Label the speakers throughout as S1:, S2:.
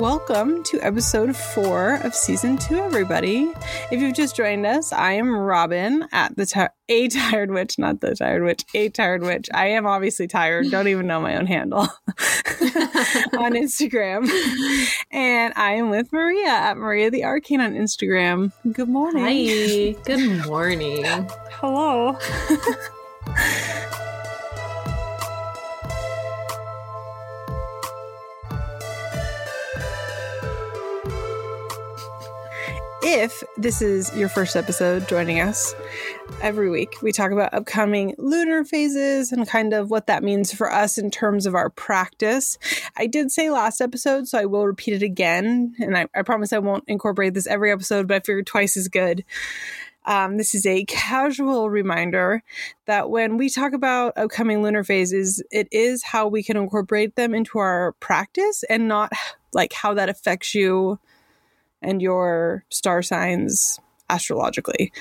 S1: welcome to episode four of season two, everybody. If you've just joined us, I am Robyn at the ti- A Tired Witch, not the Tired Witch, A Tired Witch. I am obviously tired, don't even know my own handle on Instagram. And I am with Maria at Maria the Arcane on Instagram. Good morning.
S2: Hi. Good morning.
S1: Hello. if this is your first episode joining us, every week we talk about upcoming lunar phases and kind of what that means for us in terms of our practice. I did say last episode, so I will repeat it again. And I, I promise I won't incorporate this every episode, but I figured twice is good. Um, this is a casual reminder that when we talk about upcoming lunar phases, it is how we can incorporate them into our practice and not like how that affects you and your star signs astrologically.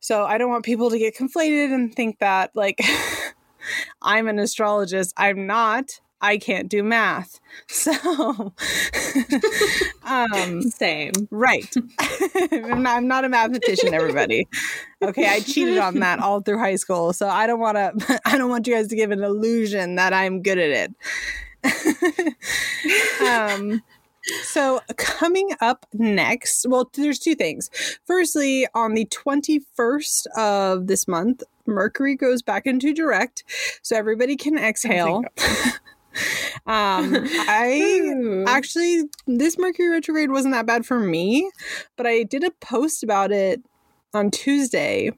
S1: So I don't want people to get conflated and think that like I'm an astrologist. I'm not. I can't do math. So
S2: um same.
S1: Right. I'm, not, I'm not a mathematician everybody. Okay, I cheated on that all through high school. So I don't want to I don't want you guys to give an illusion that I'm good at it. um so, coming up next, well, there's two things. Firstly, on the 21st of this month, Mercury goes back into direct, so everybody can exhale. um, I actually, this Mercury retrograde wasn't that bad for me, but I did a post about it on Tuesday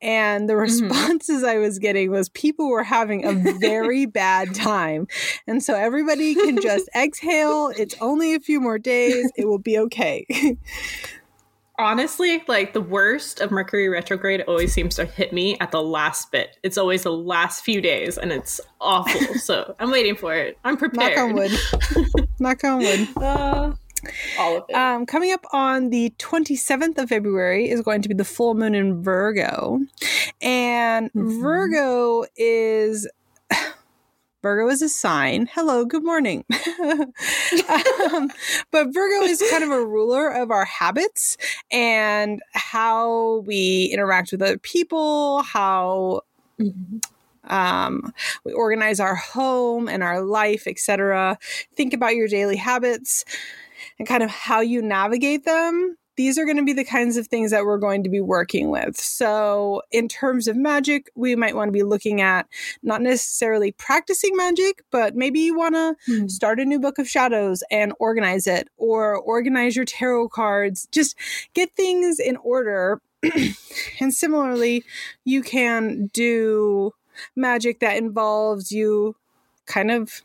S1: and the mm-hmm. responses mm-hmm. I was getting was people were having a very bad time. And so everybody can just exhale. It's only a few more days. It will be okay.
S2: Honestly, like the worst of Mercury retrograde always seems to hit me at the last bit. It's always the last few days and it's awful. so I'm waiting for it. I'm prepared.
S1: Knock on wood. Knock on wood. Uh,
S2: all of it.
S1: Um, coming up on the 27th of February is going to be the full moon in Virgo. And mm-hmm. Virgo is. Virgo is a sign. Hello, good morning. um, but Virgo is kind of a ruler of our habits and how we interact with other people, how mm-hmm. um, we organize our home and our life, etc. Think about your daily habits and kind of how you navigate them, these are going to be the kinds of things that we're going to be working with. So, in terms of magic, we might want to be looking at not necessarily practicing magic, but maybe you want to mm. start a new book of shadows and organize it, or organize your tarot cards. Just get things in order. and similarly, you can do magic that involves you kind of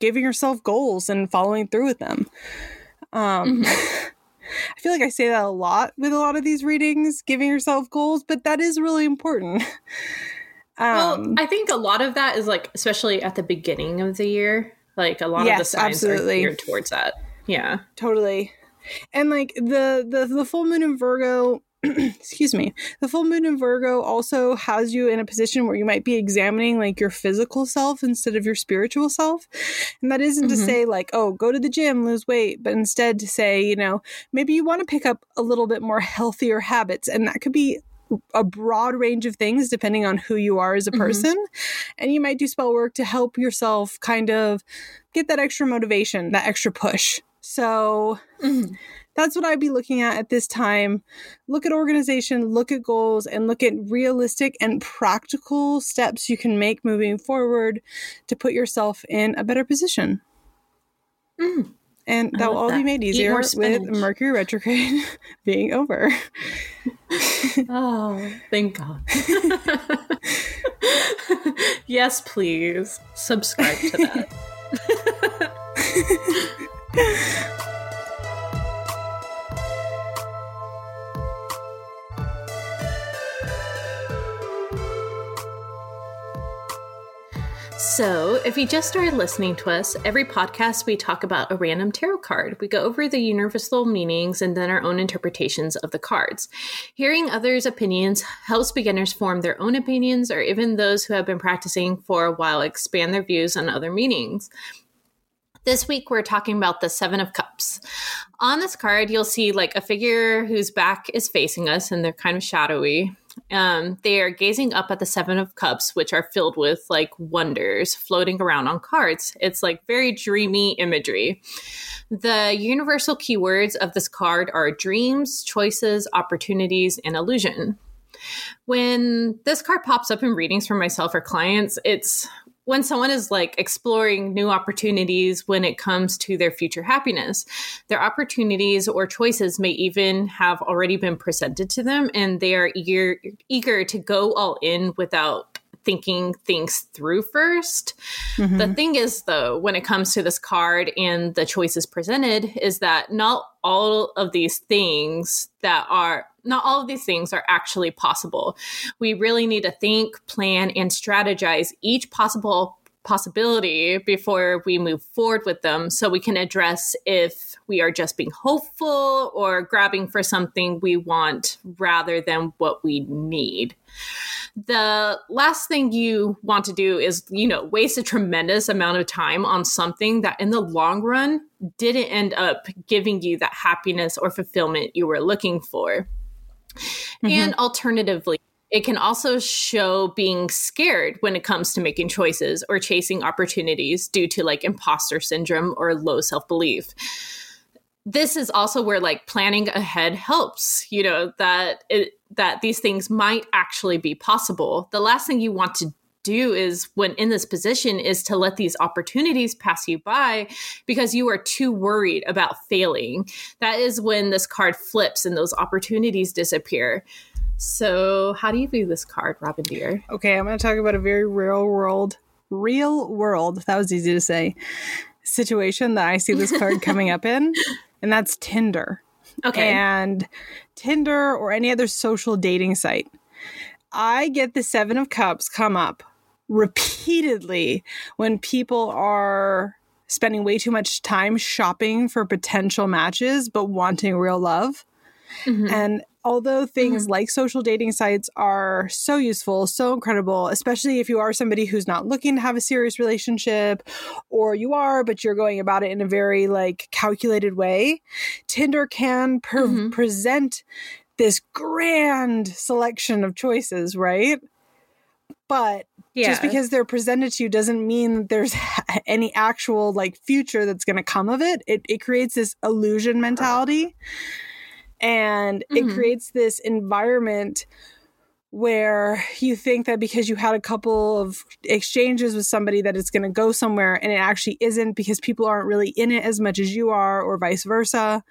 S1: giving yourself goals and following through with them. Um, mm-hmm. I feel like I say that a lot with a lot of these readings, giving yourself goals, but that is really important.
S2: Um, well, I think a lot of that is like, especially at the beginning of the year, like a lot yes, of the signs absolutely. are geared towards that. Yeah,
S1: totally. And like the the the full moon in Virgo excuse me the full moon in virgo also has you in a position where you might be examining like your physical self instead of your spiritual self and that isn't mm-hmm. to say like oh go to the gym lose weight but instead to say you know maybe you want to pick up a little bit more healthier habits and that could be a broad range of things depending on who you are as a mm-hmm. person mm-hmm. and you might do spell work to help yourself kind of get that extra motivation that extra push so mm-hmm that's what I'd be looking at at this time. Look at organization, look at goals, and look at realistic and practical steps you can make moving forward to put yourself in a better position. Mm. And that will all that. be made easier with Mercury retrograde being over.
S2: oh, thank God. yes, please subscribe to that. So, if you just started listening to us, every podcast we talk about a random tarot card. We go over the universal meanings and then our own interpretations of the cards. Hearing others' opinions helps beginners form their own opinions, or even those who have been practicing for a while expand their views on other meanings. This week, we're talking about the Seven of Cups. On this card, you'll see like a figure whose back is facing us and they're kind of shadowy. Um, they are gazing up at the Seven of Cups, which are filled with like wonders floating around on cards. It's like very dreamy imagery. The universal keywords of this card are dreams, choices, opportunities, and illusion. When this card pops up in readings for myself or clients, it's when someone is like exploring new opportunities when it comes to their future happiness, their opportunities or choices may even have already been presented to them and they are eager eager to go all in without thinking things through 1st mm-hmm. The thing is, though, when it comes to this card and the choices presented, is that not all of these things that are not all of these things are actually possible. We really need to think, plan, and strategize each possible possibility before we move forward with them so we can address if we are just being hopeful or grabbing for something we want rather than what we need. The last thing you want to do is, you know, waste a tremendous amount of time on something that in the long run didn't end up giving you that happiness or fulfillment you were looking for. Mm-hmm. And alternatively, it can also show being scared when it comes to making choices or chasing opportunities due to like imposter syndrome or low self belief. This is also where like planning ahead helps, you know, that it, that these things might actually be possible. The last thing you want to do is when in this position is to let these opportunities pass you by because you are too worried about failing. That is when this card flips and those opportunities disappear. So, how do you view this card, Robyn Dear?
S1: Okay, I'm going to talk about a very real world, real world, that was easy to say, situation that I see this card coming up in, and that's Tinder.
S2: Okay.
S1: And Tinder or any other social dating site. I get the Seven of Cups come up repeatedly when people are spending way too much time shopping for potential matches but wanting real love. Mm-hmm. And although things mm-hmm. like social dating sites are so useful, so incredible, especially if you are somebody who's not looking to have a serious relationship or you are but you're going about it in a very like calculated way, Tinder can per- mm-hmm. present this grand selection of choices, right? But yeah. just because they're presented to you doesn't mean that there's any actual like future that's going to come of it. It it creates this illusion mentality and mm-hmm. it creates this environment where you think that because you had a couple of exchanges with somebody that it's going to go somewhere and it actually isn't because people aren't really in it as much as you are or vice versa.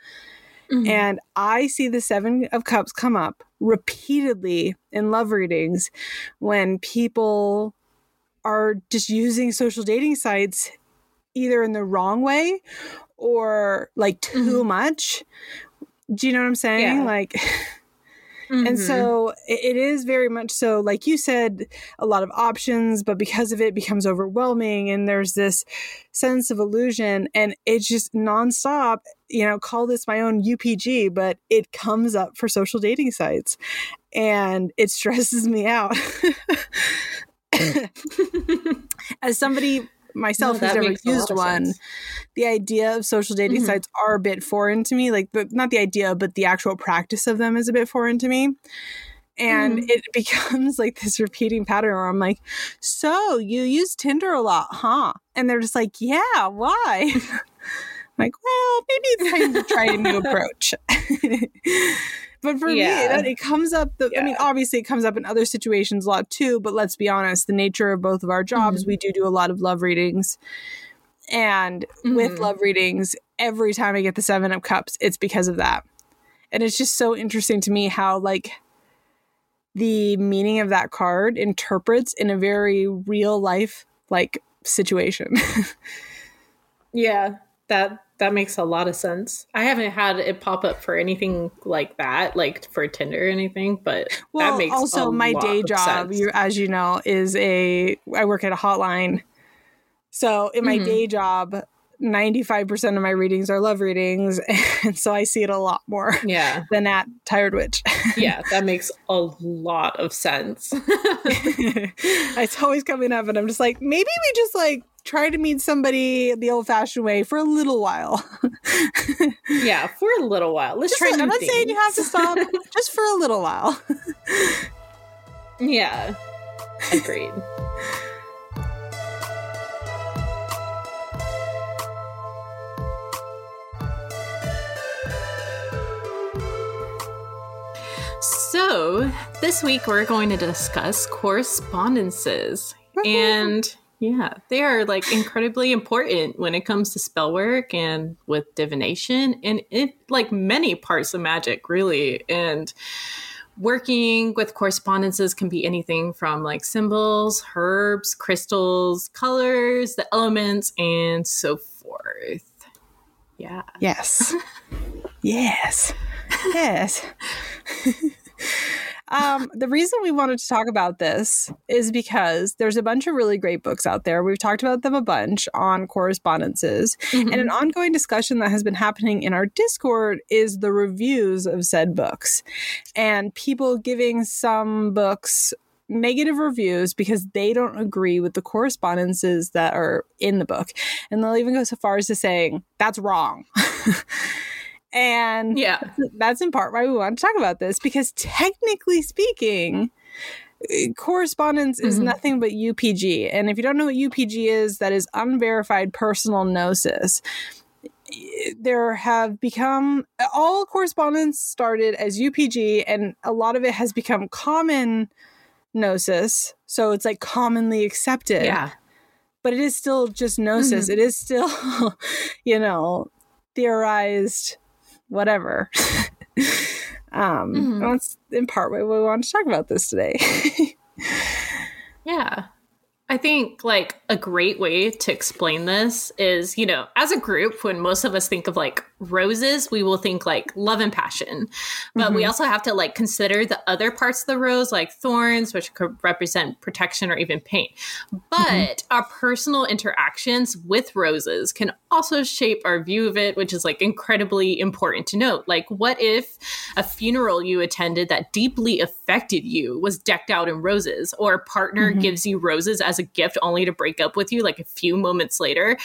S1: Mm-hmm. And I see the 7 of cups come up repeatedly in love readings when people are just using social dating sites either in the wrong way or like too mm-hmm. much. Do you know what I'm saying? Yeah. Like Mm-hmm. And so it is very much so, like you said, a lot of options, but because of it, it becomes overwhelming. And there's this sense of illusion, and it's just nonstop. You know, call this my own UPG, but it comes up for social dating sites and it stresses me out. As somebody myself no, who's never used one, sense. the idea of social dating mm-hmm. sites are a bit foreign to me. Like, the, not the idea, but the actual practice of them is a bit foreign to me. And mm-hmm. it becomes like this repeating pattern where I'm like, so you use Tinder a lot, huh? And they're just like, yeah, why? like, well, maybe it's time to try a new approach. But for yeah. me, it, it, comes up. The, yeah. I mean, obviously, it comes up in other situations a lot too. But let's be honest, the nature of both of our jobs, mm-hmm. we do do a lot of love readings, and mm-hmm. with love readings, every time I get the Seven of Cups, it's because of that. And it's just so interesting to me how like the meaning of that card interprets in a very real life like situation.
S2: yeah, that that makes a lot of sense. I haven't had it pop up for anything like that, like for Tinder or anything, but well, that makes
S1: also my day job, you, as you know, is a I work at a hotline. So in my mm-hmm. day job, 95% of my readings are love readings and so i see it a lot more
S2: yeah
S1: than at tired witch
S2: yeah that makes a lot of sense
S1: it's always coming up and i'm just like maybe we just like try to meet somebody the old fashioned way for a little while.
S2: yeah, for a little while. Let's
S1: Just
S2: try.
S1: a- I'm not
S2: things.
S1: saying you have to stop, just for a little while.
S2: Yeah, agreed. So, this week we're going to discuss correspondences. And yeah, they are like incredibly important when it comes to spell work and with divination and it like many parts of magic, really. And working with correspondences can be anything from like symbols, herbs, crystals, colors, the elements, and so forth. Yeah.
S1: Yes. yes. Yes. um, the reason we wanted to talk about this is because there's a bunch of really great books out there. We've talked about them a bunch on correspondences. And an ongoing discussion that has been happening in our Discord is the reviews of said books and people giving some books negative reviews because they don't agree with the correspondences that are in the book. And they'll even go so far as to saying, that's wrong. and
S2: Yeah.
S1: that's in part why we want to talk about this because technically speaking, eh, correspondence is
S2: Mhm.
S1: nothing but UPG. And if you don't know what UPG is, that is unverified personal gnosis. There have become all correspondence started as UPG, and a lot of it has become common gnosis. So it's like commonly accepted
S2: Yeah.
S1: but it is still just gnosis.
S2: Mhm.
S1: It is still, you know, theorized, whatever. um,
S2: Mhm.
S1: that's in part why we want to talk about this today.
S2: Yeah. I think like a great way to explain this is, you know, as a group, when most of us think of like roses, we will think like love and passion. But we
S1: Mhm.
S2: also have to like consider the other parts of the rose, like thorns, which could represent protection or even pain. But our personal interactions with roses can also shape our view of it, which is like incredibly important to note. Like, what if a funeral you attended that deeply affected you was decked out in roses, or a partner
S1: Mhm.
S2: gives you roses as a gift only to break up with you like a few moments later?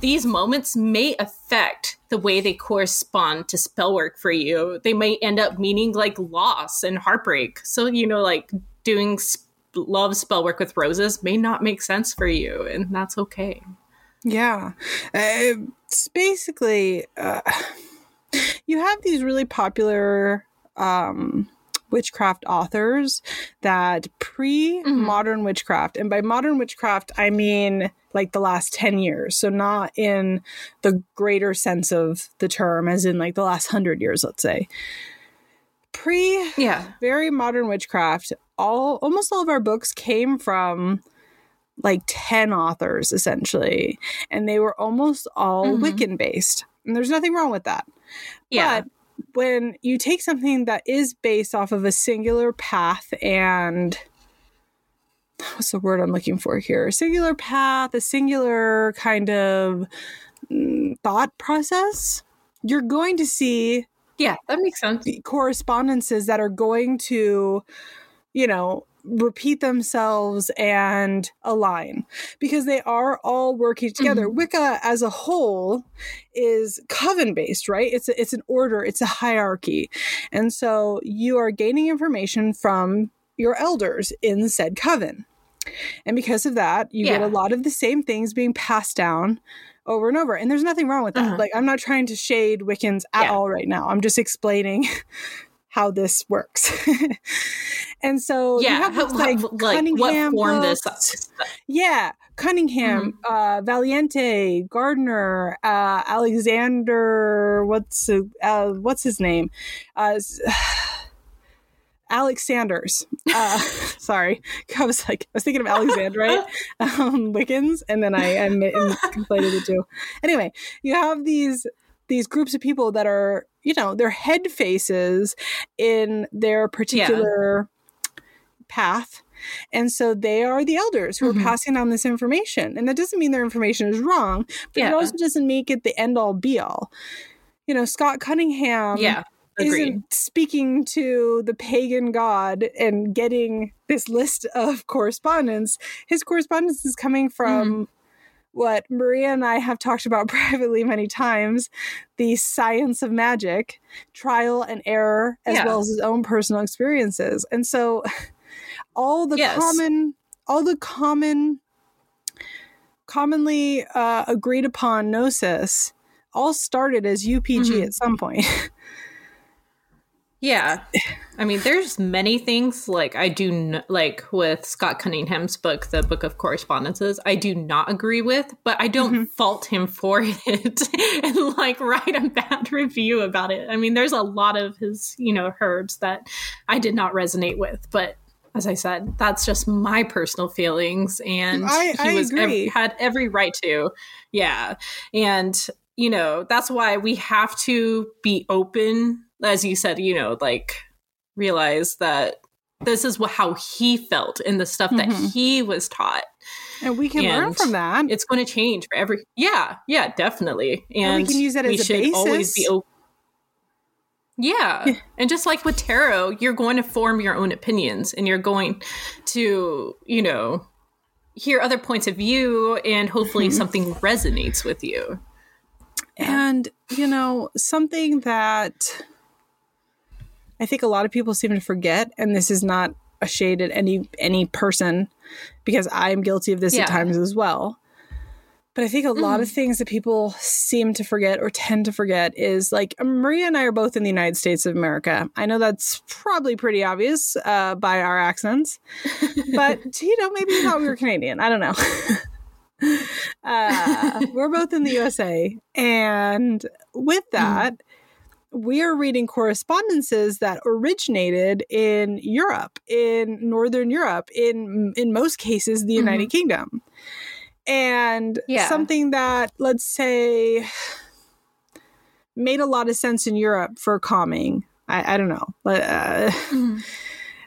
S2: These moments may affect the way they correspond to spell work for you. They may end up meaning like loss and heartbreak. So, you know, like doing sp- love spell work with roses may not make sense for you, and that's okay.
S1: yeah. Uh, it's basically, uh, you have these really popular um, witchcraft authors that pre modern witchcraft, and by modern witchcraft, I mean like the last 10 years. So, not in the greater sense of the term, as in like the last 100 years, let's say. Pre
S2: Yeah.
S1: very modern witchcraft, all almost all of our books came from like 10 authors essentially, and they were almost all
S2: Mhm.
S1: Wiccan based. And there's nothing wrong with that.
S2: Yeah.
S1: But when you take something that is based off of a singular path and what's the word I'm looking for here? A singular path, a singular kind of mm, thought process, you're going to see
S2: yeah, that makes sense.
S1: correspondences that are going to, you know, repeat themselves and align because they are all working together. Wicca as a whole is coven based, right? It's a, it's an order, it's a hierarchy. And so you are gaining information from your elders in said coven. And because of that, you get a lot of the same things being passed down over and over. And there's nothing wrong with that.
S2: Uh-huh.
S1: Like I'm not trying to shade Wiccans at
S2: Yeah.
S1: all right now. I'm just explaining how this works. and so you
S2: Yeah,
S1: have
S2: how-
S1: books like,
S2: like what
S1: Cunningham
S2: form this
S1: books. Yeah, Cunningham, uh, Valiente, Gardner, uh, Alexander. What's uh, uh, what's his name? Uh, Alex Sanders. Uh, sorry, I was like I was thinking of Alexandrite um, Wiccans, and then I, I conflated the two. Anyway, you have these these groups of people that are you know they're head faces in their particular path and so they are the elders who
S2: Mhm.
S1: are passing on this information and that doesn't mean their information is wrong but
S2: Yeah.
S1: it also doesn't make it the end all be all you know scott cunningham
S2: yeah, agreed.
S1: isn't speaking to the pagan god and getting this list of correspondence his correspondence is coming from what Maria and I have talked about privately many times the science of magic, trial and error, as
S2: Yeah.
S1: well as his own personal experiences. And so all the
S2: Yes.
S1: common, all the common, commonly uh, agreed upon gnosis all started as UPG
S2: Mhm.
S1: at some point.
S2: Yeah. I mean, there's many things like I do n- like with Scott Cunningham's book, The Book of Correspondences, I do not agree with, but I don't
S1: Mhm.
S2: fault him for it and like write a bad review about it. I mean, there's a lot of his, you know, herbs that I did not resonate with, but as I said, that's just my personal feelings and
S1: I- I
S2: was ev-
S1: agree.
S2: had every right to. Yeah. And you know, that's why we have to be open as you said, you know, like realize that this is how he felt and the stuff that
S1: Mhm.
S2: he was taught.
S1: and we can learn from that.
S2: It's going to change for every. Yeah, yeah, definitely. And,
S1: And we can use that as a
S2: should always be
S1: basis.
S2: open. Yeah. and just like with tarot, you're going to form your own opinions and you're going to, you know, hear other points of view and hopefully
S1: Mhm.
S2: something resonates with you.
S1: And, you know, something that I think a lot of people seem to forget, and this is not a shade at any any person, because I'm guilty of this
S2: Yeah.
S1: at times as well. But I think a lot of things that people seem to forget or tend to forget is like Maria and I are both in the United States of America. I know that's probably pretty obvious uh, by our accents, but you know, maybe you thought we were Canadian. I don't know. uh, we're both in the USA, and with that, we are reading correspondences that originated in Europe, in Northern Europe, in in most cases, the United Kingdom, and
S2: Yeah.
S1: something that let's say made a lot of sense in Europe for calming. I, I don't know.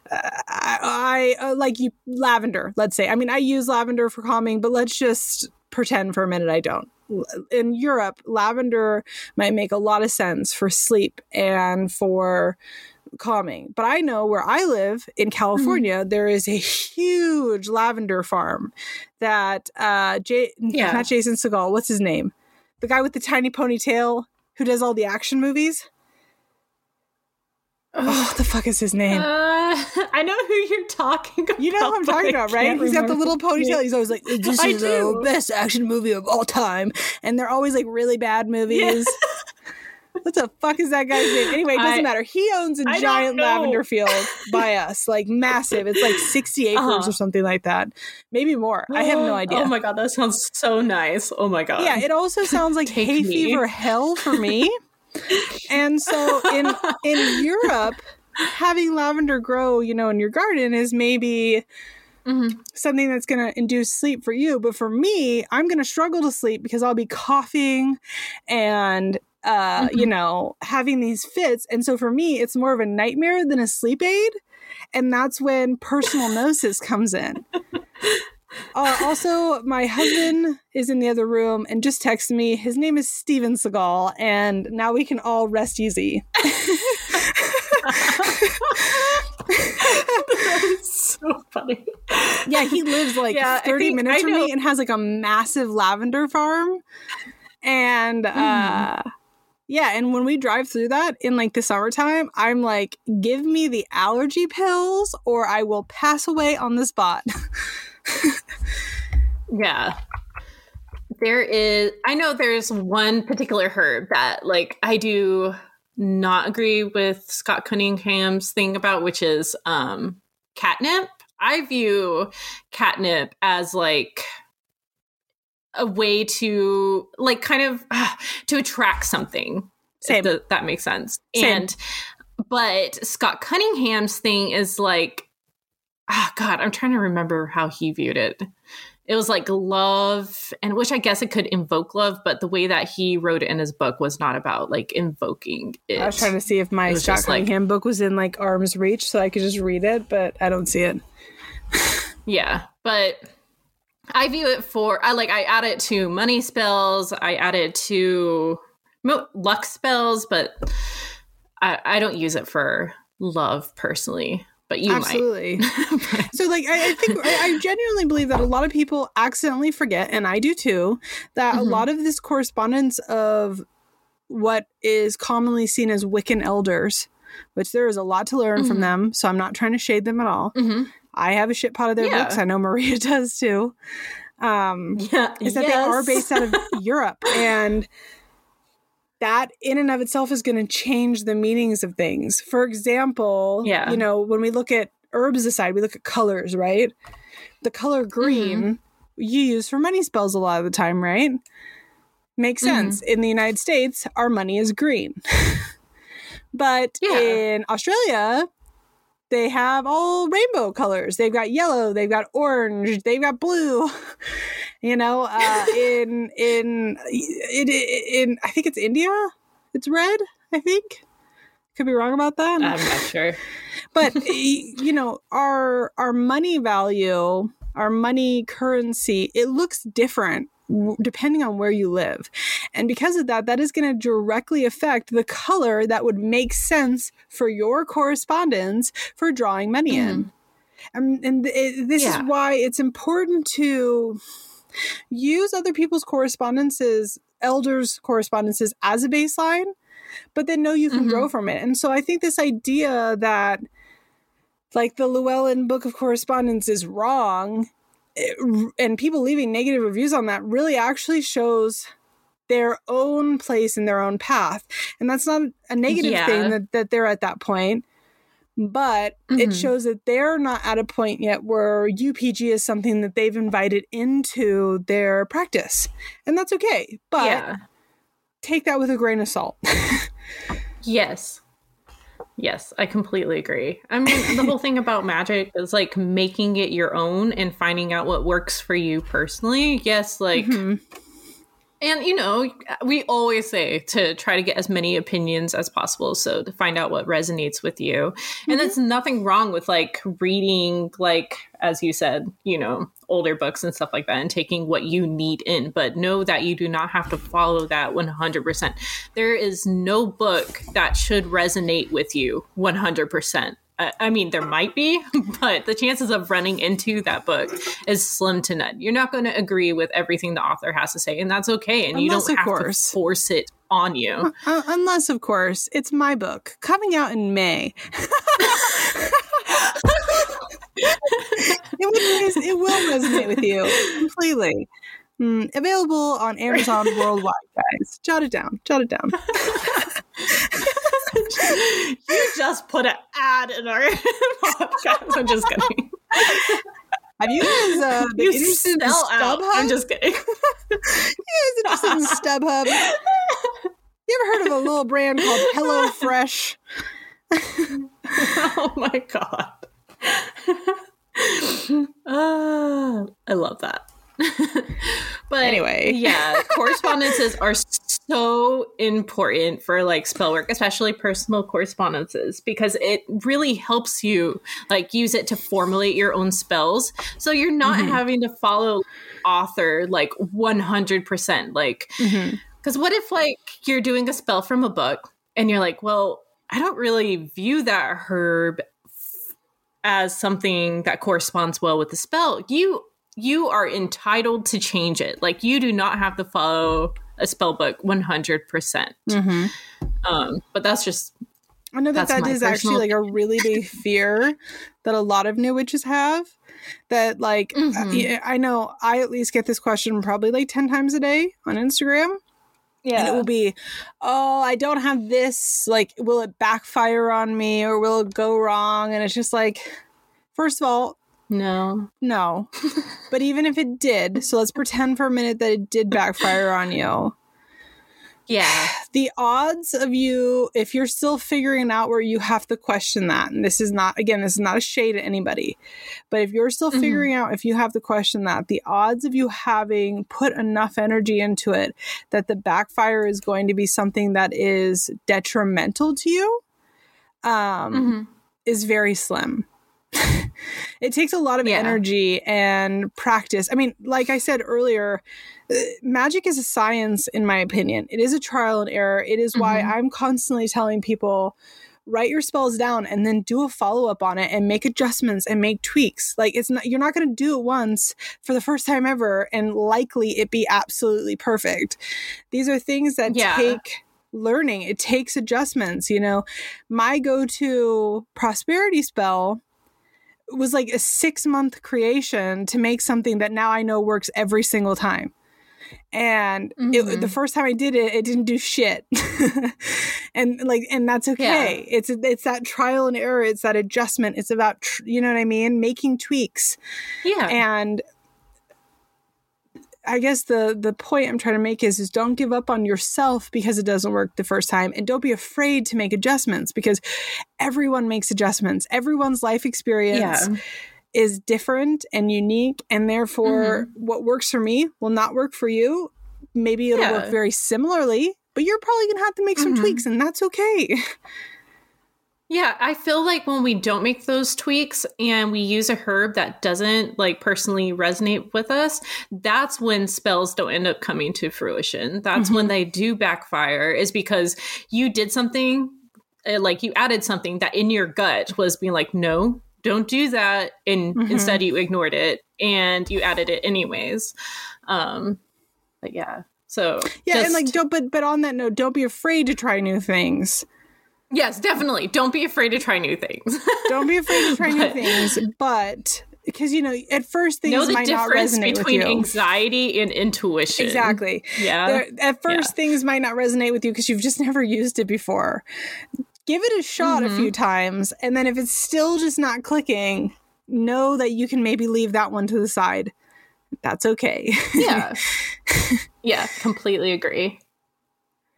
S1: Uh, I, I uh, like you lavender. Let's say. I mean, I use lavender for calming, but let's just pretend for a minute I don't. In Europe, lavender might make a lot of sense for sleep and for calming. But I know where I live in California, there is a huge lavender farm that uh,
S2: Yeah.
S1: not Jason Segel. What's his name? The guy with the tiny ponytail who does all the action movies. Oh, what the fuck is his name?
S2: Uh, I know who you're talking about.
S1: You know who I'm talking about, right? He's got the little ponytail. He's always like, "This
S2: I
S1: is the best action movie of all time," and they're always like really bad movies. what the fuck is that guy's name? Anyway, it doesn't
S2: I-
S1: matter. He owns a
S2: I
S1: giant lavender field by us, like massive. It's like 60 acres
S2: Uh-huh.
S1: or something like that, maybe more. I have no idea.
S2: Oh my god, that sounds so nice. Oh my god.
S1: Yeah, it also sounds like hay
S2: me.
S1: fever hell for me. And so in in Europe, having lavender grow, you know, in your garden is maybe
S2: Mhm.
S1: something that's going to induce sleep for you, but for me, I'm going to struggle to sleep because I'll be coughing and uh,
S2: Mhm.
S1: you know, having these fits. And so for me, it's more of a nightmare than a sleep aid. And that's when personal gnosis comes in. Uh, also, my husband is in the other room and just texted me. His name is Steven Seagal, and now we can all rest easy.
S2: That's so funny.
S1: Yeah, he lives like
S2: Yeah,
S1: 30
S2: think-
S1: minutes from me and has like a massive lavender farm. And uh yeah, and when we drive through that in like the summertime, I'm like, give me the allergy pills or I will pass away on the spot.
S2: Yeah. There is I know there's one particular herb that like I do not agree with Scott Cunningham's thing about which is um catnip. I view catnip as like a way to like kind of ah, to attract something.
S1: Same.
S2: If th- that makes sense.
S1: Same.
S2: And but Scott Cunningham's thing is like ah god, I'm trying to remember how he viewed it. It was like love and which I guess it could invoke love, but the way that he wrote it in his book was not about like invoking it.
S1: I was trying to see if my Scott
S2: like-
S1: Cunningham book was in like arm's reach so I could just read it, but I don't see it.
S2: Yeah, but I view it for I like I add it to money spells. I add it to mo- luck spells, but I, I don't use it for love personally. But you
S1: Absolutely. so, like, I, I think I, I genuinely believe that a lot of people accidentally forget, and I do too, that
S2: Mhm.
S1: a lot of this correspondence of what is commonly seen as Wiccan elders, which there is a lot to learn from
S2: Mhm.
S1: them. So, I'm not trying to shade them at all.
S2: hmm
S1: I have a shit pot of their
S2: Yeah.
S1: books. I know Maria does too. Um,
S2: Yeah,
S1: is that they are based out of Europe and that in and of itself is going to change the meanings of things. For example,
S2: Yeah.
S1: you know, when we look at herbs aside, we look at colors, right? The color green
S2: Mm-hmm.
S1: you use for money spells a lot of the time, right? Makes
S2: Mm-hmm.
S1: sense. In the United States, our money is green. but
S2: Yeah.
S1: in Australia, they have all rainbow colors. They've got yellow, they've got orange, they've got blue. You know, uh, in in in in I think it's India, it's red. I think could be wrong about that.
S2: I'm not sure.
S1: but you know, our our money value, our money currency, it looks different depending on where you live. And because of that, that is going to directly affect the color that would make sense for your correspondence for drawing money in. And, and it, this
S2: Yeah.
S1: is why it's important to use other people's correspondences, elders' correspondences as a baseline, but then know you can
S2: Mhm.
S1: grow from it. And so I think this idea that like the Llewellyn Book of Correspondence is wrong it- and people leaving negative reviews on that really actually shows their own place in their own path. And that's not a negative
S2: Yeah.
S1: thing that, that they're at that point. But it
S2: Mhm.
S1: shows that they're not at a point yet where UPG is something that they've invited into their practice. And that's okay. But
S2: yeah.
S1: take that with a grain of salt.
S2: Yes. Yes, I completely agree. I mean, the whole thing about magic is like making it your own and finding out what works for you personally. Yes, like,
S1: Mhm.
S2: And you know, we always say to try to get as many opinions as possible. So to find out what resonates with you. And mm-hmm. there's nothing wrong with like reading, like, as you said, you know, older books and stuff like that and taking what you need in. But know that you do not have to follow that 100%. There is no book that should resonate with you 100%. I I mean, there might be, but the chances of running into that book is slim to none. You're not going to agree with everything the author has to say, and that's okay. And you don't have
S1: course.
S2: to force it on you.
S1: Uh, unless, of course, it's my book coming out in May. it, would, it will resonate with you completely. Mm, available on Amazon worldwide, guys. Jot it down. Jot it down.
S2: you just put an ad in our podcast. I'm just kidding.
S1: Have you guys uh,
S2: You
S1: interested in
S2: sell out.
S1: StubHub?
S2: I'm just kidding.
S1: you guys interested in StubHub? You ever heard of a little brand called HelloFresh?
S2: oh my god. Ah, I love that. But
S1: Anyway.
S2: yeah, correspondences are so important for like spell work, especially personal correspondences, because it really helps you like use it to formulate your own spells. So you're not
S1: Mhm.
S2: having to follow author like 100%. Like,
S1: Mm-hmm.
S2: because what if like you're doing a spell from a book and you're like, well, I don't really view that herb as something that corresponds well with the spell. You you are entitled to change it. Like you do not have to follow a spell book 100%. percent
S1: Mm-hmm.
S2: Um, but that's just
S1: I know that that is actually like a really big fear that a lot of new witches have. That like uh,
S2: Mhm.
S1: yeah, I know I at least get this question probably like ten times a day on Instagram, Yeah. and it will be, "Oh, I don't have this. Like, will it backfire on me or will it go wrong?" And it's just like, first of all,
S2: no.
S1: no. but even if it did, so let's pretend for a minute that it did backfire on you
S2: Yeah.
S1: the odds of you if you're still figuring out where you have to question that and this is not again this is not a shade at anybody but if you're still
S2: Mhm.
S1: figuring out if you have to question that the odds of you having put enough energy into it that the backfire is going to be something that is detrimental to you um
S2: Mhm.
S1: is very slim. it takes a lot of
S2: Yeah.
S1: energy and practice. I mean, like I said earlier, uh, magic is a science, in my opinion. It is a trial and error. It is why
S2: Mhm.
S1: I'm constantly telling people write your spells down and then do a follow up on it and make adjustments and make tweaks. Like it's not you're not going to do it once for the first time ever and likely it be absolutely perfect. These are things that
S2: Yeah.
S1: take learning. It takes adjustments, you know. My go-to prosperity spell was like a 6 month creation to make something that now I know works every single time and it,
S2: Mhm.
S1: the first time I did it, it didn't do shit, and like, and that's okay. It's it's that trial and error. It's that adjustment. It's about tr- you know what I mean, making tweaks.
S2: Yeah.
S1: And I guess the the point I'm trying to make is is don't give up on yourself because it doesn't work the first time, and don't be afraid to make adjustments because everyone makes adjustments. Everyone's life experience
S2: Yeah.
S1: is different and unique and therefore
S2: Mm-hmm.
S1: what works for me will not work for you maybe it'll work very similarly but you're probably gonna have to make some
S2: Mhm.
S1: tweaks and that's okay
S2: Yeah, I feel like when we don't make those tweaks and we use a herb that doesn't like personally resonate with us, that's when spells don't end up coming to fruition. That's when they do backfire is because you did something uh, like you added something that in your gut was being like, "No, don't do that." And
S1: Mhm.
S2: instead you ignored it and you added it anyways. Um but yeah. So
S1: yeah and like don't but but on that note don't be afraid to try new things
S2: yes, definitely. Don't be afraid to try new things.
S1: don't be afraid to try new things but because you know at first things
S2: know the
S1: might not resonate
S2: between
S1: with you
S2: anxiety and intuition.
S1: exactly
S2: Yeah.
S1: There- at first things might not resonate with you because you've just never used it before give it a shot a
S2: Mhm.
S1: few times and then if it's still just not clicking know that you can maybe leave that one to the side that's okay
S2: yeah. yeah. Completely agree.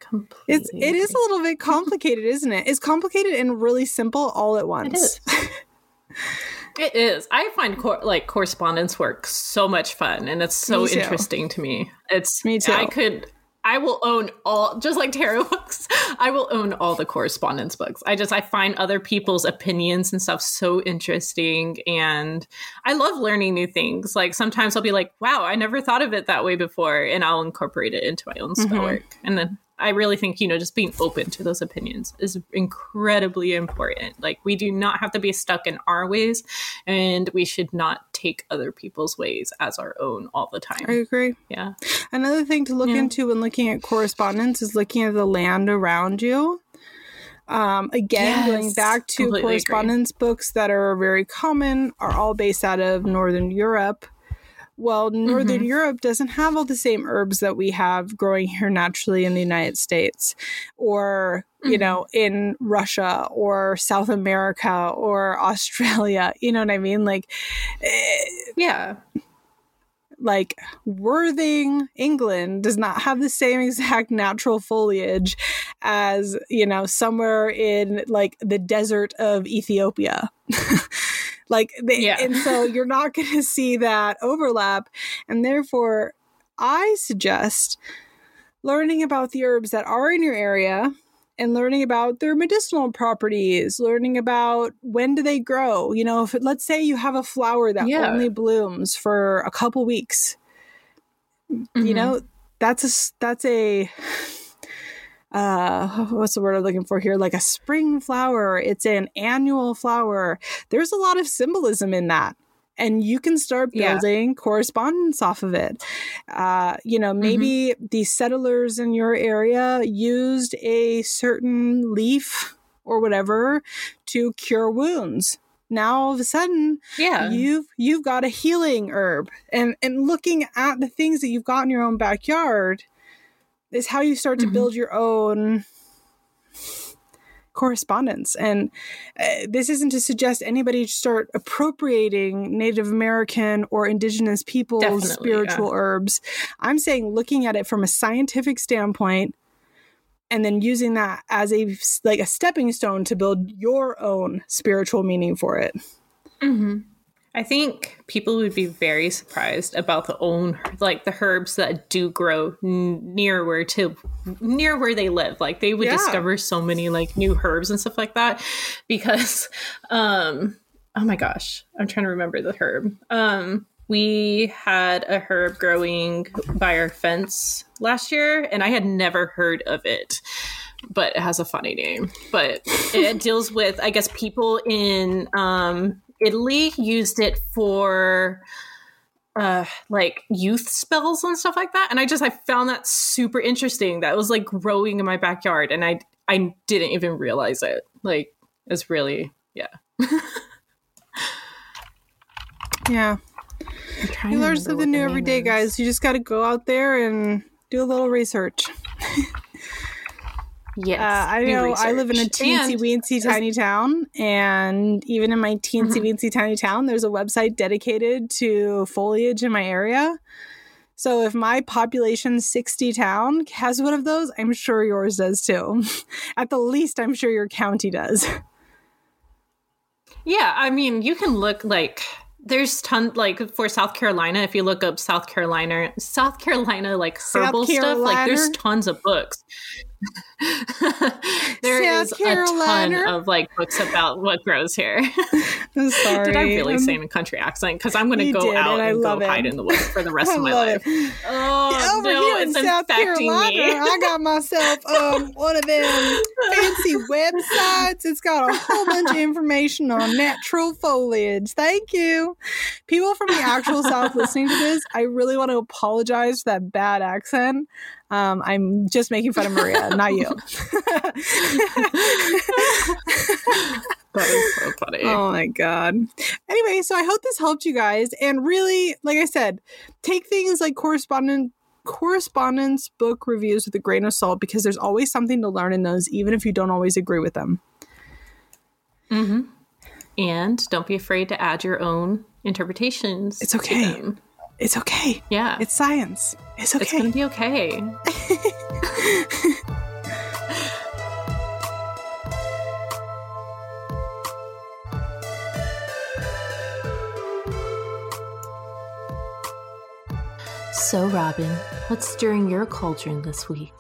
S2: Completely.
S1: it's it is a little bit complicated isn't it it's complicated and really simple all at once
S2: is. It is. I find cor- like correspondence work so much fun, and it's so interesting to me. It's
S1: Me too.
S2: I could. I will own all, just like tarot books. I will own all the correspondence books. I just I find other people's opinions and stuff so interesting, and I love learning new things. Like sometimes I'll be like, "Wow, I never thought of it that way before," and I'll incorporate it into my own spell
S1: Mhm.
S2: work. And then I really think you know just being open to those opinions is incredibly important. Like we do not have to be stuck in our ways, and we should not take other people's ways as our own all the time.
S1: i agree
S2: Yeah.
S1: another thing to look
S2: Yeah.
S1: into when looking at correspondence is looking at the land around you um, again going back to
S2: completely agree.
S1: correspondence books that are very common are all based out of northern europe well northern
S2: Mhm.
S1: europe doesn't have all the same herbs that we have growing here naturally in the united states or you
S2: Mhm.
S1: know in russia or south america or australia you know what i mean like eh,
S2: Yeah.
S1: like Worthing, England does not have the same exact natural foliage as, you know, somewhere in like the desert of Ethiopia. like they,
S2: Yeah.
S1: and so you're not going to see that overlap and therefore I suggest learning about the herbs that are in your area and learning about their medicinal properties, learning about when do they grow. You know, if let's say you have a flower that
S2: Yeah.
S1: only blooms for a couple weeks, you
S2: Mhm.
S1: know, that's a that's a uh what's the word i'm looking for here? Like a spring flower. It's an annual flower. There's a lot of symbolism in that. And you can start
S2: Yeah.
S1: building correspondence off of it. Uh you know maybe the settlers in your area used a certain leaf or whatever to cure wounds. Now all of a sudden
S2: Yeah.
S1: you've you've got a healing herb. And and looking at the things that you've got in your own backyard is how you start to
S2: Mhm.
S1: build your own correspondence. And uh, this isn't to suggest anybody start appropriating native american or indigenous people's
S2: Definitely,
S1: spiritual herbs. I'm saying looking at it from a scientific standpoint and then using that as a like a stepping stone to build your own spiritual meaning for it.
S2: Hmm I think people would be very surprised about the own like the herbs that do grow n- near where to near where they live. Like they would
S1: Yeah.
S2: discover so many like new herbs and stuff like that because um oh my gosh, I'm trying to remember the herb. Um we had a herb growing by our fence last year and I had never heard of it. but it has a funny name. But it deals with, I guess, people in um, Italy used it for uh like youth spells and stuff like that and i just i found that super interesting that was like growing in my backyard and i i didn't even realize it like it's really yeah
S1: Yeah. You learn something new every day, guys. You just got to go out there and do a little research.
S2: Yes,
S1: Uh, I know I live in a
S2: research.
S1: teensy weensy tiny town, and even in my teensy
S2: Mm-hmm.
S1: weensy tiny town, there's a website dedicated to foliage in my area. So if my population 60 town has one of those, I'm sure yours does too. At the least, I'm sure your county does.
S2: Yeah, I mean, you can look like there's ton like for South Carolina. If you look up South Carolina, South Carolina like herbal stuff, like there's tons of books. There
S1: South
S2: is a ton of like books about what grows here.
S1: I'm sorry.
S2: did I really
S1: I'm-
S2: say in a country accent? Because I'm going to go
S1: did,
S2: out
S1: and
S2: and, go
S1: it.
S2: hide in the woods for the rest of my life.
S1: it.
S2: Oh
S1: Over
S2: no,
S1: here in South Carolina,
S2: me.
S1: I got myself um one of them fancy websites. It's got a whole bunch of information on natural foliage. Thank you. People from the actual South listening to this, I really want to apologize for that bad accent. Um, I'm just making fun of Maria, not you.
S2: that is so funny.
S1: Oh my god. Anyway, so I hope this helped you guys and really, like I said, take things like correspondent correspondence book reviews with a grain of salt because there's always something to learn in those even if you don't always agree with them.
S2: hmm And don't be afraid to add your own interpretations.
S1: It's okay.
S2: Them.
S1: It's okay.
S2: Yeah,
S1: It's science. It's okay.
S2: it's gonna be okay. So, Robyn, what's stirring your cauldron this week?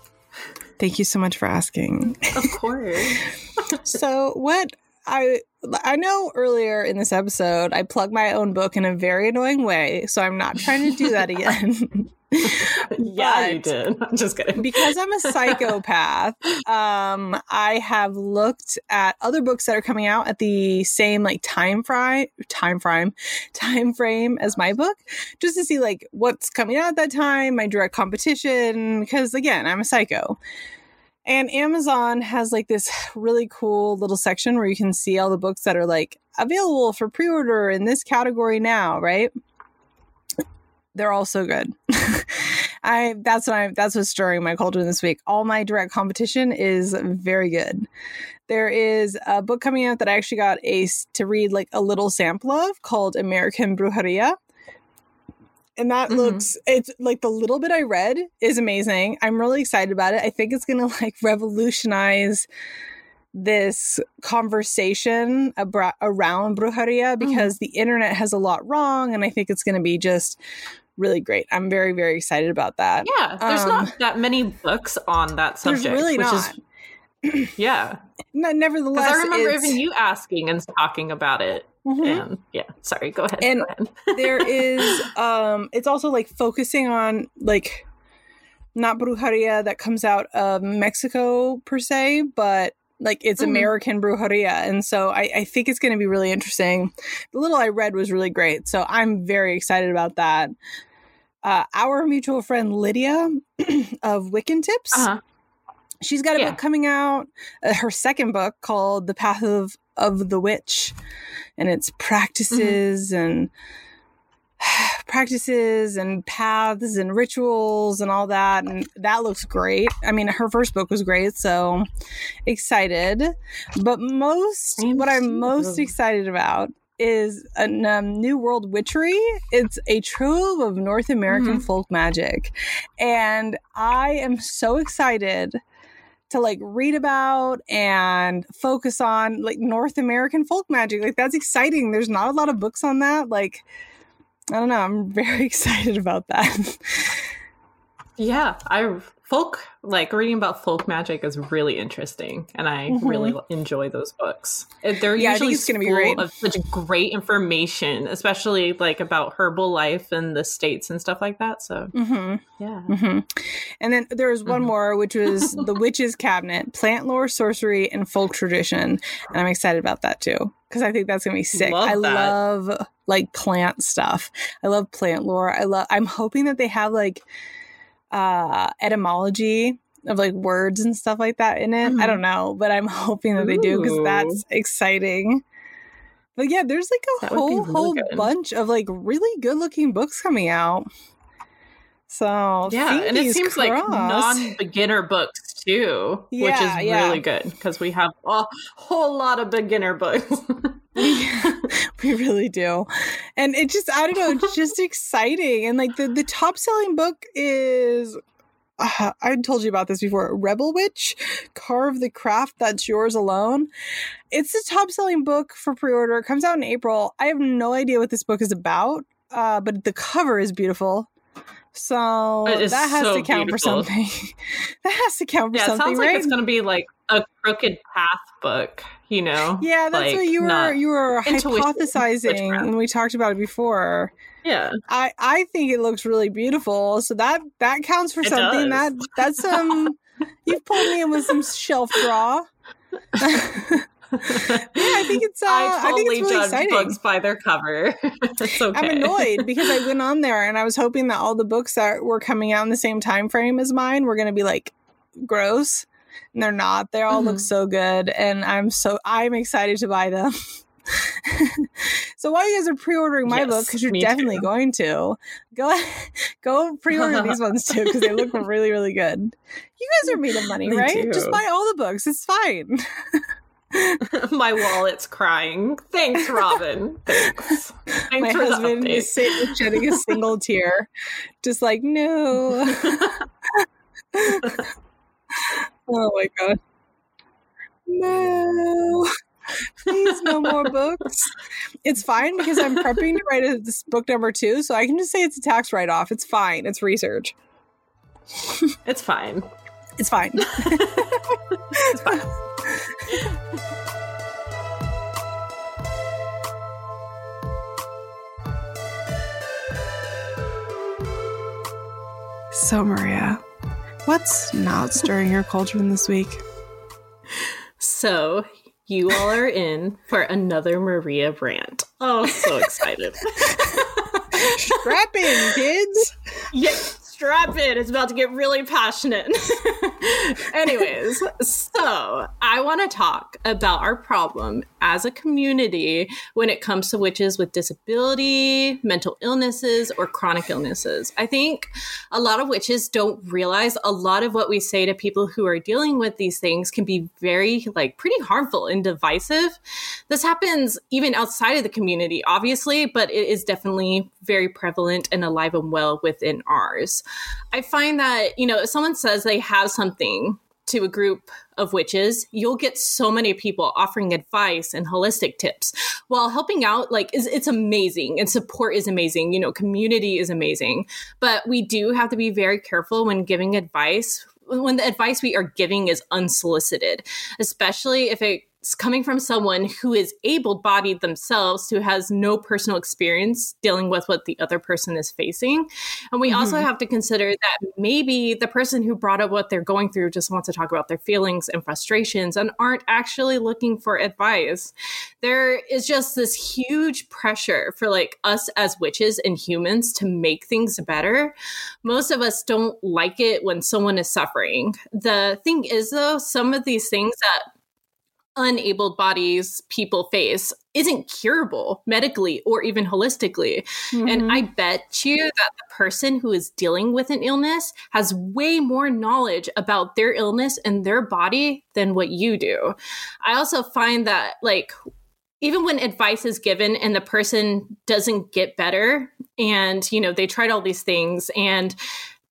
S1: Thank you so much for asking.
S2: Of course.
S1: so what I I know earlier in this episode I plugged my own book in a very annoying way, so I'm not trying to do that again.
S2: yeah, you did. I'm just kidding.
S1: because I'm a psychopath, um, I have looked at other books that are coming out at the same like time frame, time frame, time frame as my book, just to see like what's coming out at that time, my direct competition. Because again, I'm a psycho. And Amazon has like this really cool little section where you can see all the books that are like available for pre-order in this category now, right? They're all so good. I that's what I that's what's stirring my culture this week. All my direct competition is very good. There is a book coming out that I actually got a to read like a little sample of called American Brujeria. And that
S2: Mhm.
S1: looks it's like the little bit I read is amazing. I'm really excited about it. I think it's going to like revolutionize this conversation abra- around brujeria because the internet has a lot wrong and I think it's going to be just really great. I'm very very excited about that.
S2: Yeah, there's
S1: Um,
S2: not that many books on that subject There's
S1: really
S2: which
S1: not.
S2: Is, yeah,
S1: No, nevertheless,
S2: I remember even you asking and talking about it.
S1: Mhm.
S2: And yeah, sorry, go ahead.
S1: And-
S2: go ahead.
S1: there is um it's also like focusing on like not brujeria that comes out of Mexico per se, but like it's
S2: Mhm.
S1: American brujeria. And so I, I think it's gonna be really interesting. The little I read was really great. So I'm very excited about that. Uh, our mutual friend Lydia of Wiccan Tips,
S2: Uh-huh.
S1: she's got a
S2: Yeah.
S1: book coming out, uh, her second book called The Path of, of the Witch. And it's practices and practices and paths and rituals and all that and that looks great. I mean her first book was great so excited. But most
S2: I'm
S1: what i'm
S2: too.
S1: most excited about is a um, new world witchery. It's a trove of north american folk magic. And i am so excited to like read about and focus on like North American folk magic. Like that's exciting. There's not a lot of books on that. Like I don't know. I'm very excited about that.
S2: Yeah, I folk like reading about folk magic is really interesting, and I mm-hmm. really enjoy those books. They're yeah, usually it's going to be great. of such great information, especially like about herbal life and the states and stuff like that. So mm-hmm.
S1: yeah, mm-hmm. and then there was one mm-hmm. more, which was the Witch's Cabinet: Plant Lore, Sorcery, and Folk Tradition, and I'm excited about that too because I think that's gonna be sick. Love I love like plant stuff. I love plant lore. I love. I'm hoping that they have like uh, etymology of like words and stuff like that in it. Mm-hmm. I don't know, but I'm hoping that Ooh. they do because that's exciting. But yeah, there's like a that whole really whole good. bunch of like really good looking books coming out. So
S2: yeah, and it seems crossed. like non-beginner books too, yeah, which is yeah. really good because we have a whole lot of beginner books.
S1: we really do. And it just, I don't know, it's just exciting. And like the, the top selling book is uh, I told you about this before. Rebel Witch, Carve the Craft That's Yours Alone. It's the top selling book for pre order. It comes out in April. I have no idea what this book is about, uh, but the cover is beautiful. So that has so to count beautiful. for something. that has to count for yeah, something. It sounds
S2: right?
S1: like
S2: it's going to be like a crooked path book you know
S1: yeah that's like, what you were you were hypothesizing when we talked about it before
S2: yeah
S1: i i think it looks really beautiful so that that counts for it something does. that that's um you've pulled me in with some shelf draw yeah, I think it's. Uh, I totally I think it's really judge exciting.
S2: books by their cover. it's okay.
S1: I'm annoyed because I went on there and I was hoping that all the books that were coming out in the same time frame as mine were going to be like gross, and they're not. They all mm-hmm. look so good, and I'm so I'm excited to buy them. so while you guys are pre-ordering my yes, book, because you're definitely too. going to go go pre-order these ones too, because they look really really good. You guys are made of money, right? Too. Just buy all the books. It's fine.
S2: my wallet's crying. Thanks, Robyn. Thanks. Thanks
S1: my husband is sitting, shedding a single tear, just like no. Oh my god. No. Please, no more books. It's fine because I'm prepping to write a, this book number two, so I can just say it's a tax write off. It's fine. It's research.
S2: It's fine.
S1: It's fine. it's fine. So, Maria, What's not stirring your cauldron this week?
S2: So, you all are in for another Maria rant. Oh, so excited.
S1: Strap in, kids.
S2: Yes strap in. It's about to get really passionate. Anyways, so I want to talk about our problem as a community when it comes to witches with disability, mental illnesses, or chronic illnesses. I think a lot of witches don't realize a lot of what we say to people who are dealing with these things can be very, like, pretty harmful and divisive. This happens even outside of the community, obviously, but it is definitely very prevalent and alive and well within ours. I find that, you know, if someone says they have something to a group of witches, you'll get so many people offering advice and holistic tips while helping out. Like, is it's amazing and support is amazing. You know, community is amazing, but we do have to be very careful when giving advice. When the advice we are giving is unsolicited, especially if it coming from someone who is able bodied themselves, who has no personal experience dealing with what the other person is facing. And we mm-hmm. also have to consider that maybe the person who brought up what they're going through just wants to talk about their feelings and frustrations and aren't actually looking for advice. There is just this huge pressure for like us as witches and humans to make things better. Most of us don't like it when someone is suffering. The thing is, though, some of these things that unabled bodies people face isn't curable medically or even holistically. Mm-hmm. And I bet you that the person who is dealing with an illness has way more knowledge about their illness and their body than what you do. I also find that, like, even when advice is given and the person doesn't get better and you know they tried all these things and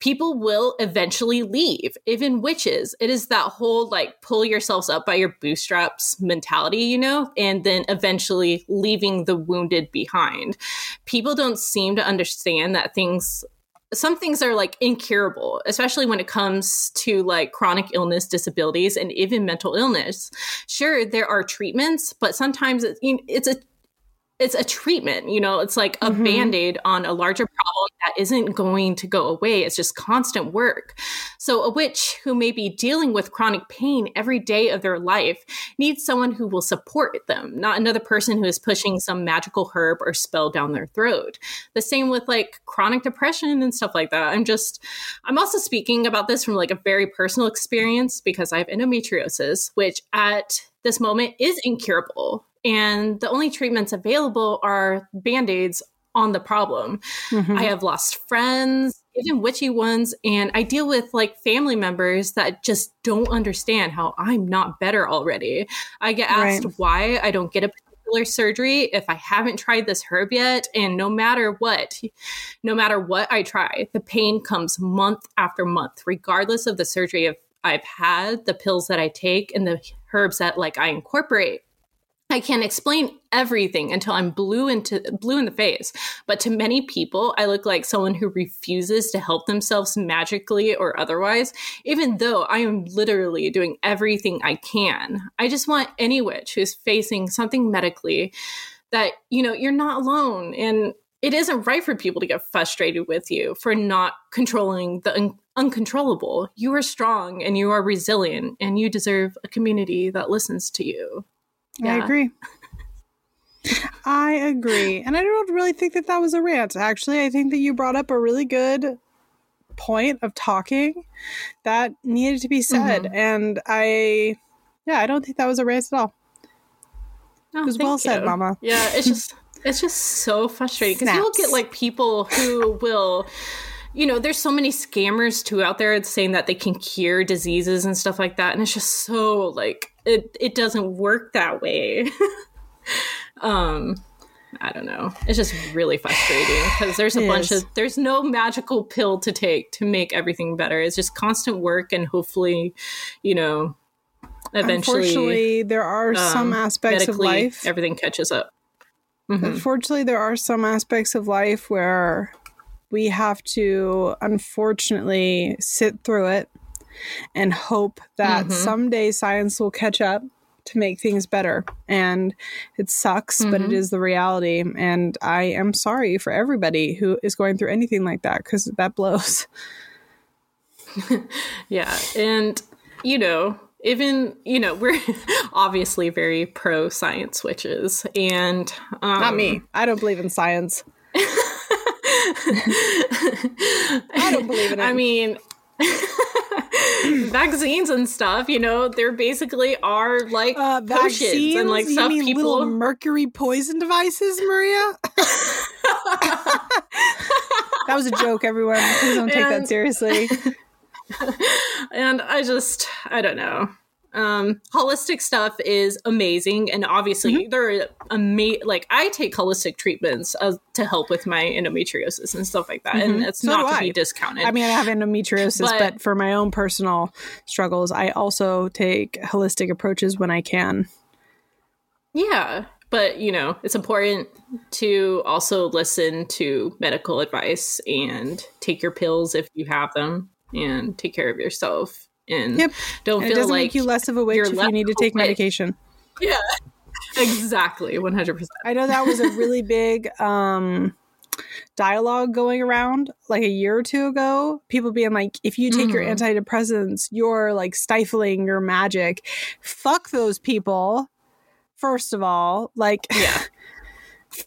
S2: people will eventually leave, even witches. It is that whole like pull yourselves up by your bootstraps mentality, you know, and then eventually leaving the wounded behind. People don't seem to understand that things some things are like incurable, especially when it comes to like chronic illness, disabilities, and even mental illness. Sure, there are treatments, but sometimes it's a it's a treatment you know it's like a mm-hmm. band-aid on a larger isn't going to go away. It's just constant work. So a witch who may be dealing with chronic pain every day of their life needs someone who will support them not another person who is pushing some magical herb or spell down their throat. The same with like chronic depression and stuff like that. I'm just i'm also speaking about this from like a very personal experience because i have endometriosis which at this moment is incurable. And the only treatments available are band-aids on the problem. Mm-hmm. I have lost friends, even witchy ones, and I deal with like family members that just don't understand how I'm not better already. I get asked right. why I don't get a particular surgery if I haven't tried this herb yet, and no matter what, no matter what I try, the pain comes month after month, regardless of the surgery I've had, the pills that I take, and the herbs that like I incorporate. I can't explain everything until I'm blue into blue in the face. But to many people, I look like someone who refuses to help themselves magically or otherwise, even though I am literally doing everything I can. I just want any witch who's facing something medically that, you know, you're not alone and it isn't right for people to get frustrated with you for not controlling the un- uncontrollable. You are strong and you are resilient and you deserve a community that listens to you.
S1: Yeah. I agree. I agree. And I don't really think that that was a rant. Actually, I think that you brought up a really good point of talking that needed to be said. Mm-hmm. And I, yeah, I don't think that was a rant at all. Oh, it was well you. said, Mama.
S2: Yeah, it's just. It's just so frustrating because you'll get like people who will you know, there's so many scammers too out there saying that they can cure diseases and stuff like that. And it's just so like it it doesn't work that way. um I don't know. It's just really frustrating because there's a it bunch is. of there's no magical pill to take to make everything better. It's just constant work and hopefully, you know, eventually Unfortunately,
S1: there are um, some aspects of life
S2: everything catches up.
S1: Mm-hmm. Unfortunately, there are some aspects of life where we have to unfortunately sit through it and hope that mm-hmm. someday science will catch up to make things better. And it sucks, mm-hmm. but it mm-hmm. the reality. And I am sorry for everybody who is going through anything like that because that blows.
S2: yeah. And, you know, even you know we're obviously very pro science witches and
S1: um, not me i don't believe in science I don't believe in it.
S2: I mean, vaccines and stuff, you know, they're basically are like uh, vaccines and like stuff
S1: you mean
S2: people
S1: little mercury poison devices, Maria. that was a joke, everyone. Please don't take and, that seriously.
S2: and I just, I don't know um holistic stuff is amazing and obviously mm-hmm. there are ama- like i take holistic treatments uh, to help with my endometriosis and stuff like that mm-hmm. and it's so not to I. be discounted
S1: i mean i have endometriosis but, but for my own personal struggles i also take holistic approaches when i can
S2: yeah but you know it's important to also listen to medical advice and take your pills if you have them and take care of yourself and yep. don't and feel it doesn't like
S1: make you less of a witch if you need to take medication.
S2: Yeah, exactly, one hundred percent.
S1: I know that was a really big um, dialogue going around like a year or two ago. People being like, if you take mm-hmm. your antidepressants, you're like stifling your magic. Fuck those people. First of all, like,
S2: yeah.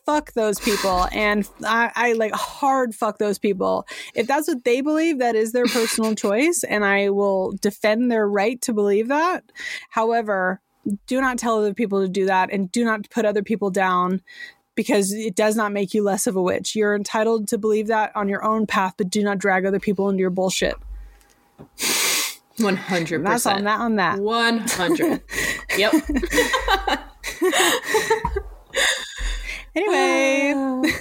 S1: fuck those people. And I, I, like hard fuck those people. If that's what they believe that is their personal choice and i will defend their right to believe that. However do not tell other people to do that and do not put other people down because it does not make you less of a witch. You're entitled to believe that on your own path but do not drag other people into your bullshit.
S2: 100%
S1: that's on that on that.
S2: 100 yep
S1: Anyway.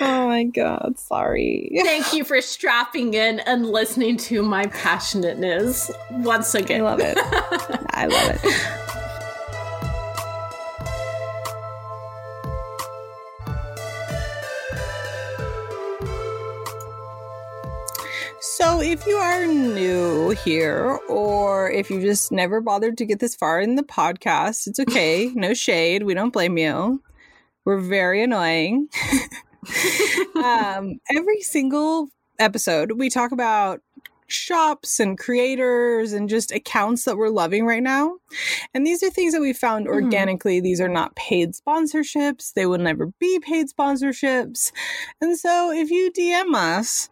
S1: oh my god, sorry.
S2: Thank you for strapping in and listening to my passionateness once again.
S1: I love it. I love it. So, if you are new here, or if you just never bothered to get this far in the podcast, it's okay. no shade. We don't blame you. We're very annoying. um, every single episode, we talk about shops and creators and just accounts that we're loving right now. And these are things that we found
S2: Mm-hmm.
S1: organically. These are not paid sponsorships. They will never be paid sponsorships. And so if you DM us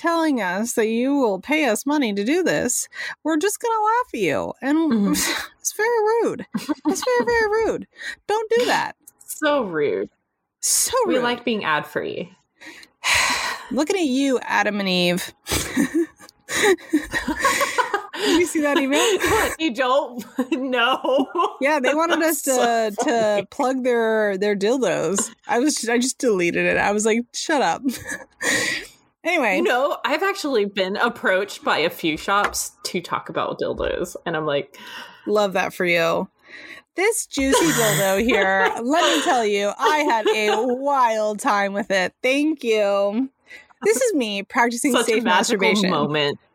S1: telling us that you will pay us money to do this, we're just going to laugh at you. And
S2: Mhm.
S1: it's very rude. It's very, very rude. Don't do that.
S2: So rude.
S1: So
S2: We like being ad free.
S1: Looking at you, Adam and Eve. Did you see that email?
S2: you don't know.
S1: Yeah, they wanted us to
S2: So
S1: to plug their their dildos. I was I just deleted it. I was like, shut up. Anyway,
S2: You know, I've actually been approached by a few shops to talk about dildos, and I'm like,
S1: love that for you. This juicy dildo here, let me tell you, I had a wild time with it. Thank you. This is me practicing
S2: such
S1: safe masturbation.
S2: moment.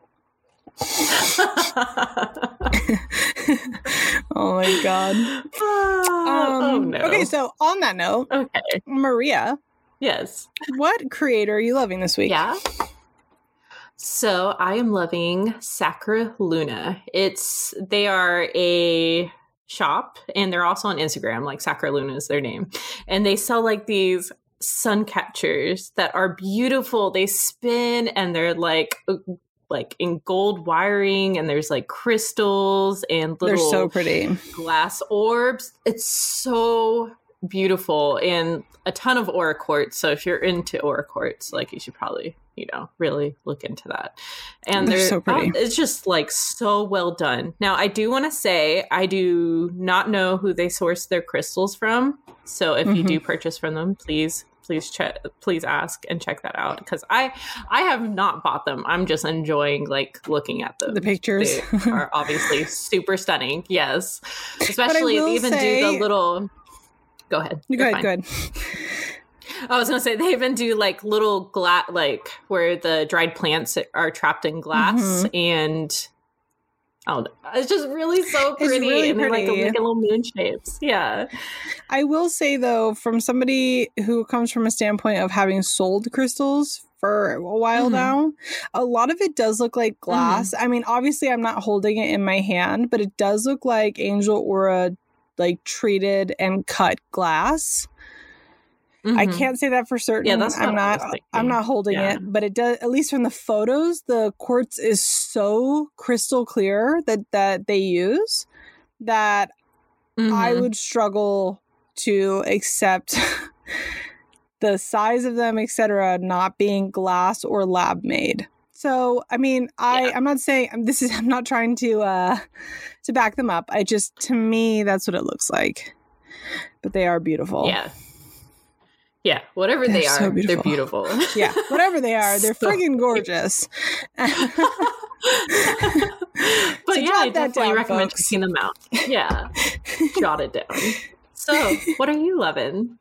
S1: Oh my god.
S2: oh
S1: Um,
S2: no.
S1: Okay, so on that note,
S2: okay.
S1: Maria,
S2: Yes.
S1: what creator are you loving this week?
S2: Yeah. So I am loving Sacraluna. It's they are a shop and they're also on Instagram, like Sacraluna is their name. And they sell like these sun catchers that are beautiful. They spin and they're like uh, like in gold wiring and there's like crystals and
S1: They're
S2: little
S1: so pretty.
S2: glass orbs. It's so beautiful and a ton of aura quartz. So if you're into aura quartz, like you should probably, you know, really look into that. And
S1: They're
S2: they're
S1: so pretty.
S2: oh, it's just like so well done. Now I do want to say I do not know who they source their crystals from. So if you
S1: Mhm.
S2: do purchase from them, please please check please ask and check that out because i i have not bought them i'm just enjoying like looking at them
S1: The pictures.
S2: they are obviously super stunning. Yes, especially even do the little. Go ahead.
S1: Go ahead, go ahead.
S2: I was gonna say they even do like little glass, like where the dried plants are trapped in glass,
S1: Mm-hmm.
S2: and oh, it's just really so
S1: It's
S2: pretty,
S1: really
S2: and they're like
S1: pretty.
S2: making little moon shapes. Yeah,
S1: I will say though, from somebody who comes from a standpoint of having sold crystals for a while
S2: Mhm.
S1: now, a lot of it does look like glass. I mean, obviously, I'm not holding it in my hand, but it does look like Angel Aura, like treated and cut glass. I
S2: Mhm.
S1: can't say that for certain.
S2: Yeah, that's
S1: not
S2: I'm not.
S1: I'm not holding
S2: Yeah.
S1: it, but it does. At least from the photos, the quartz is so crystal clear that that they use that I
S2: Mhm.
S1: would struggle to accept the size of them, etc., not being glass or lab made. So, I mean, I
S2: Yeah.
S1: I'm not saying this is I'm not trying to uh to back them up. I just to me that's what it looks like. But they are beautiful.
S2: Yeah. Yeah, whatever
S1: They're
S2: they are,
S1: so
S2: they're
S1: beautiful.
S2: beautiful.
S1: Yeah, whatever they are, they're
S2: So
S1: friggin' gorgeous.
S2: but
S1: So
S2: yeah, I definitely
S1: down,
S2: recommend
S1: folks.
S2: checking them out. Yeah, jot it down. So, what are you loving?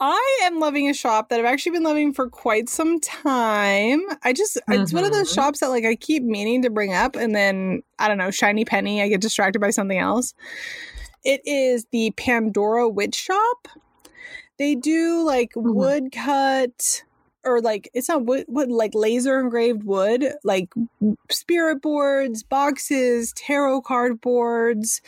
S1: I am loving a shop that I've actually been loving for quite some time. I just it's one of those
S2: Mhm.
S1: shops that like I keep meaning to bring up and then I don't know, shiny penny, I get distracted by something else. It is the Pandora Witch Shop. They do like
S2: Mhm.
S1: wood cut or like it's not wood, wood like laser engraved wood, like spirit boards, boxes, tarot card boards,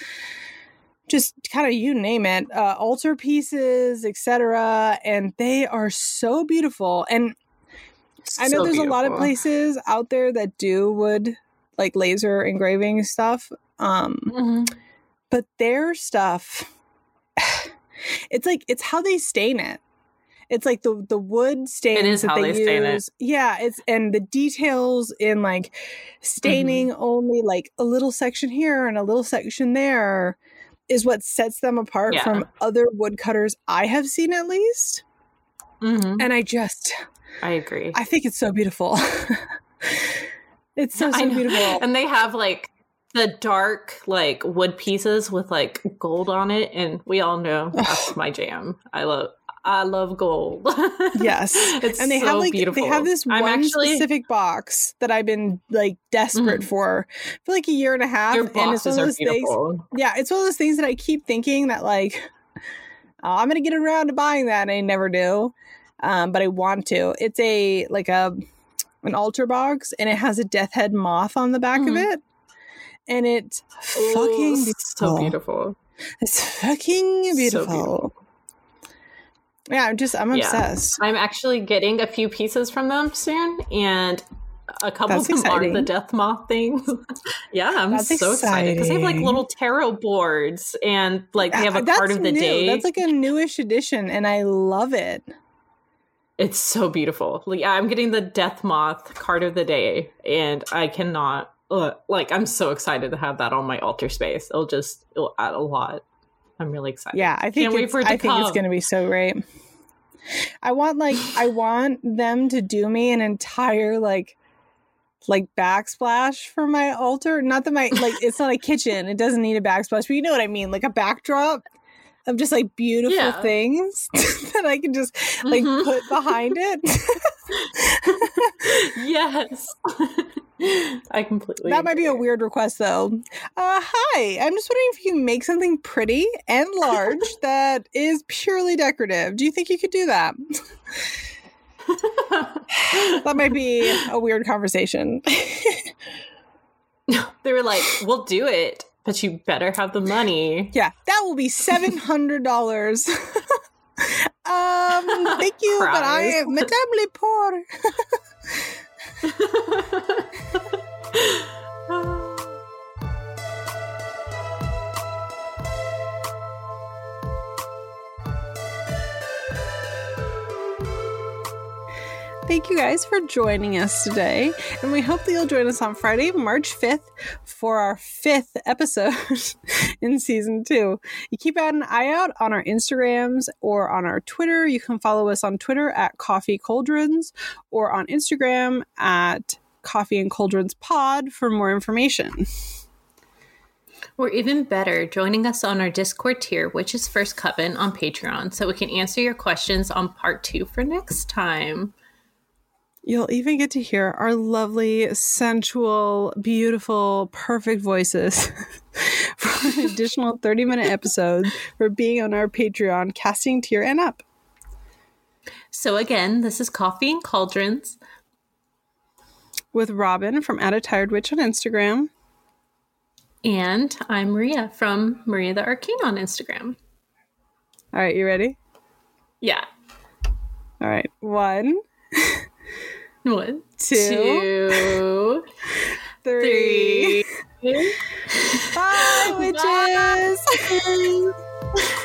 S1: just kind of you name it, uh, altar pieces, etc. And they are so beautiful. And I know
S2: So
S1: there's a lot of places out there that do wood like laser engraving stuff. Um,
S2: Mhm.
S1: but their stuff it's like it's how they stain it it's like the the wood stains
S2: is
S1: that
S2: how
S1: they,
S2: they stain it.
S1: use yeah it's and the details in like staining
S2: Mm-hmm.
S1: only like a little section here and a little section there is what sets them apart
S2: Yeah.
S1: from other woodcutters i have seen at least
S2: Mhm.
S1: and i just
S2: I agree.
S1: i think it's so beautiful it's so so beautiful
S2: And they have like the dark like wood pieces with like gold on it, and we all know that's my jam. I love. I love gold.
S1: yes,
S2: it's
S1: and they
S2: so
S1: have like
S2: beautiful.
S1: they have this
S2: I'm
S1: one
S2: actually-
S1: specific box that I've been like desperate
S2: Mhm.
S1: for for like a year and a half.
S2: Your
S1: and it's one
S2: boxes
S1: of those things. Yeah, it's one of those things that I keep thinking that like oh, I'm gonna get around to buying that, and I never do. Um, but I want to. It's a like a an altar box, and it has a death head moth on the back of
S2: Mhm.
S1: it, and it's
S2: Ooh,
S1: fucking beautiful.
S2: so beautiful.
S1: It's fucking
S2: So
S1: beautiful. Yeah, I'm just I'm
S2: Yeah.
S1: obsessed.
S2: I'm actually getting a few pieces from them soon, and a couple
S1: That's
S2: of them
S1: exciting.
S2: are the death moth things. yeah, I'm
S1: That's
S2: so excited because they have like little tarot boards and like they have
S1: Uh,
S2: a card
S1: that's
S2: of the
S1: new.
S2: day.
S1: That's like a newish edition, and I love it.
S2: It's so beautiful. Like, yeah, I'm getting the death moth card of the day, and I cannot. Ugh, like, I'm so excited to have that on my altar space. It'll just it'll add a lot. I'm really excited.
S1: Yeah, I think
S2: Can't
S1: it's,
S2: for it to
S1: I think it's going to be so great. I want like I want them to do me an entire like like backsplash for my altar. Not that my like it's not a kitchen; it doesn't need a backsplash, but you know what I mean, like a backdrop of just like beautiful
S2: Yeah.
S1: things that I can just like
S2: Mhm.
S1: put behind it.
S2: yes, I completely.
S1: that might be a weird request though. Uh, hi, I'm just wondering if you can make something pretty and large that is purely decorative. Do you think you could do that? That might be a weird conversation.
S2: they were like, "We'll do it, but you better have the money."
S1: yeah, that will be seven hundred dollars. um, thank you, but I am medably poor. You guys for joining us today, and we hope that you'll join us on Friday, March 5th, for our fifth episode in season two. You keep an eye out on our Instagrams or on our Twitter. You can follow us on Twitter at Coffee Cauldrons or on Instagram at Coffee and Cauldrons Pod for more information.
S2: Or even better, joining us on our Discord tier, which is First Coven on Patreon, so we can answer your questions on part two for next time.
S1: You'll even get to hear our lovely, sensual, beautiful, perfect voices for an additional 30 minute episode for being on our Patreon casting tier and up.
S2: So, again, this is Coffee and Cauldrons.
S1: With Robyn from At a Tired Witch on Instagram.
S2: And I'm Maria from Maria the Arcane on Instagram.
S1: All right, you ready?
S2: Yeah.
S1: All right, one,
S2: One,
S1: two,
S2: two,
S1: three.
S2: three.
S1: Bye, witches!
S2: Bye.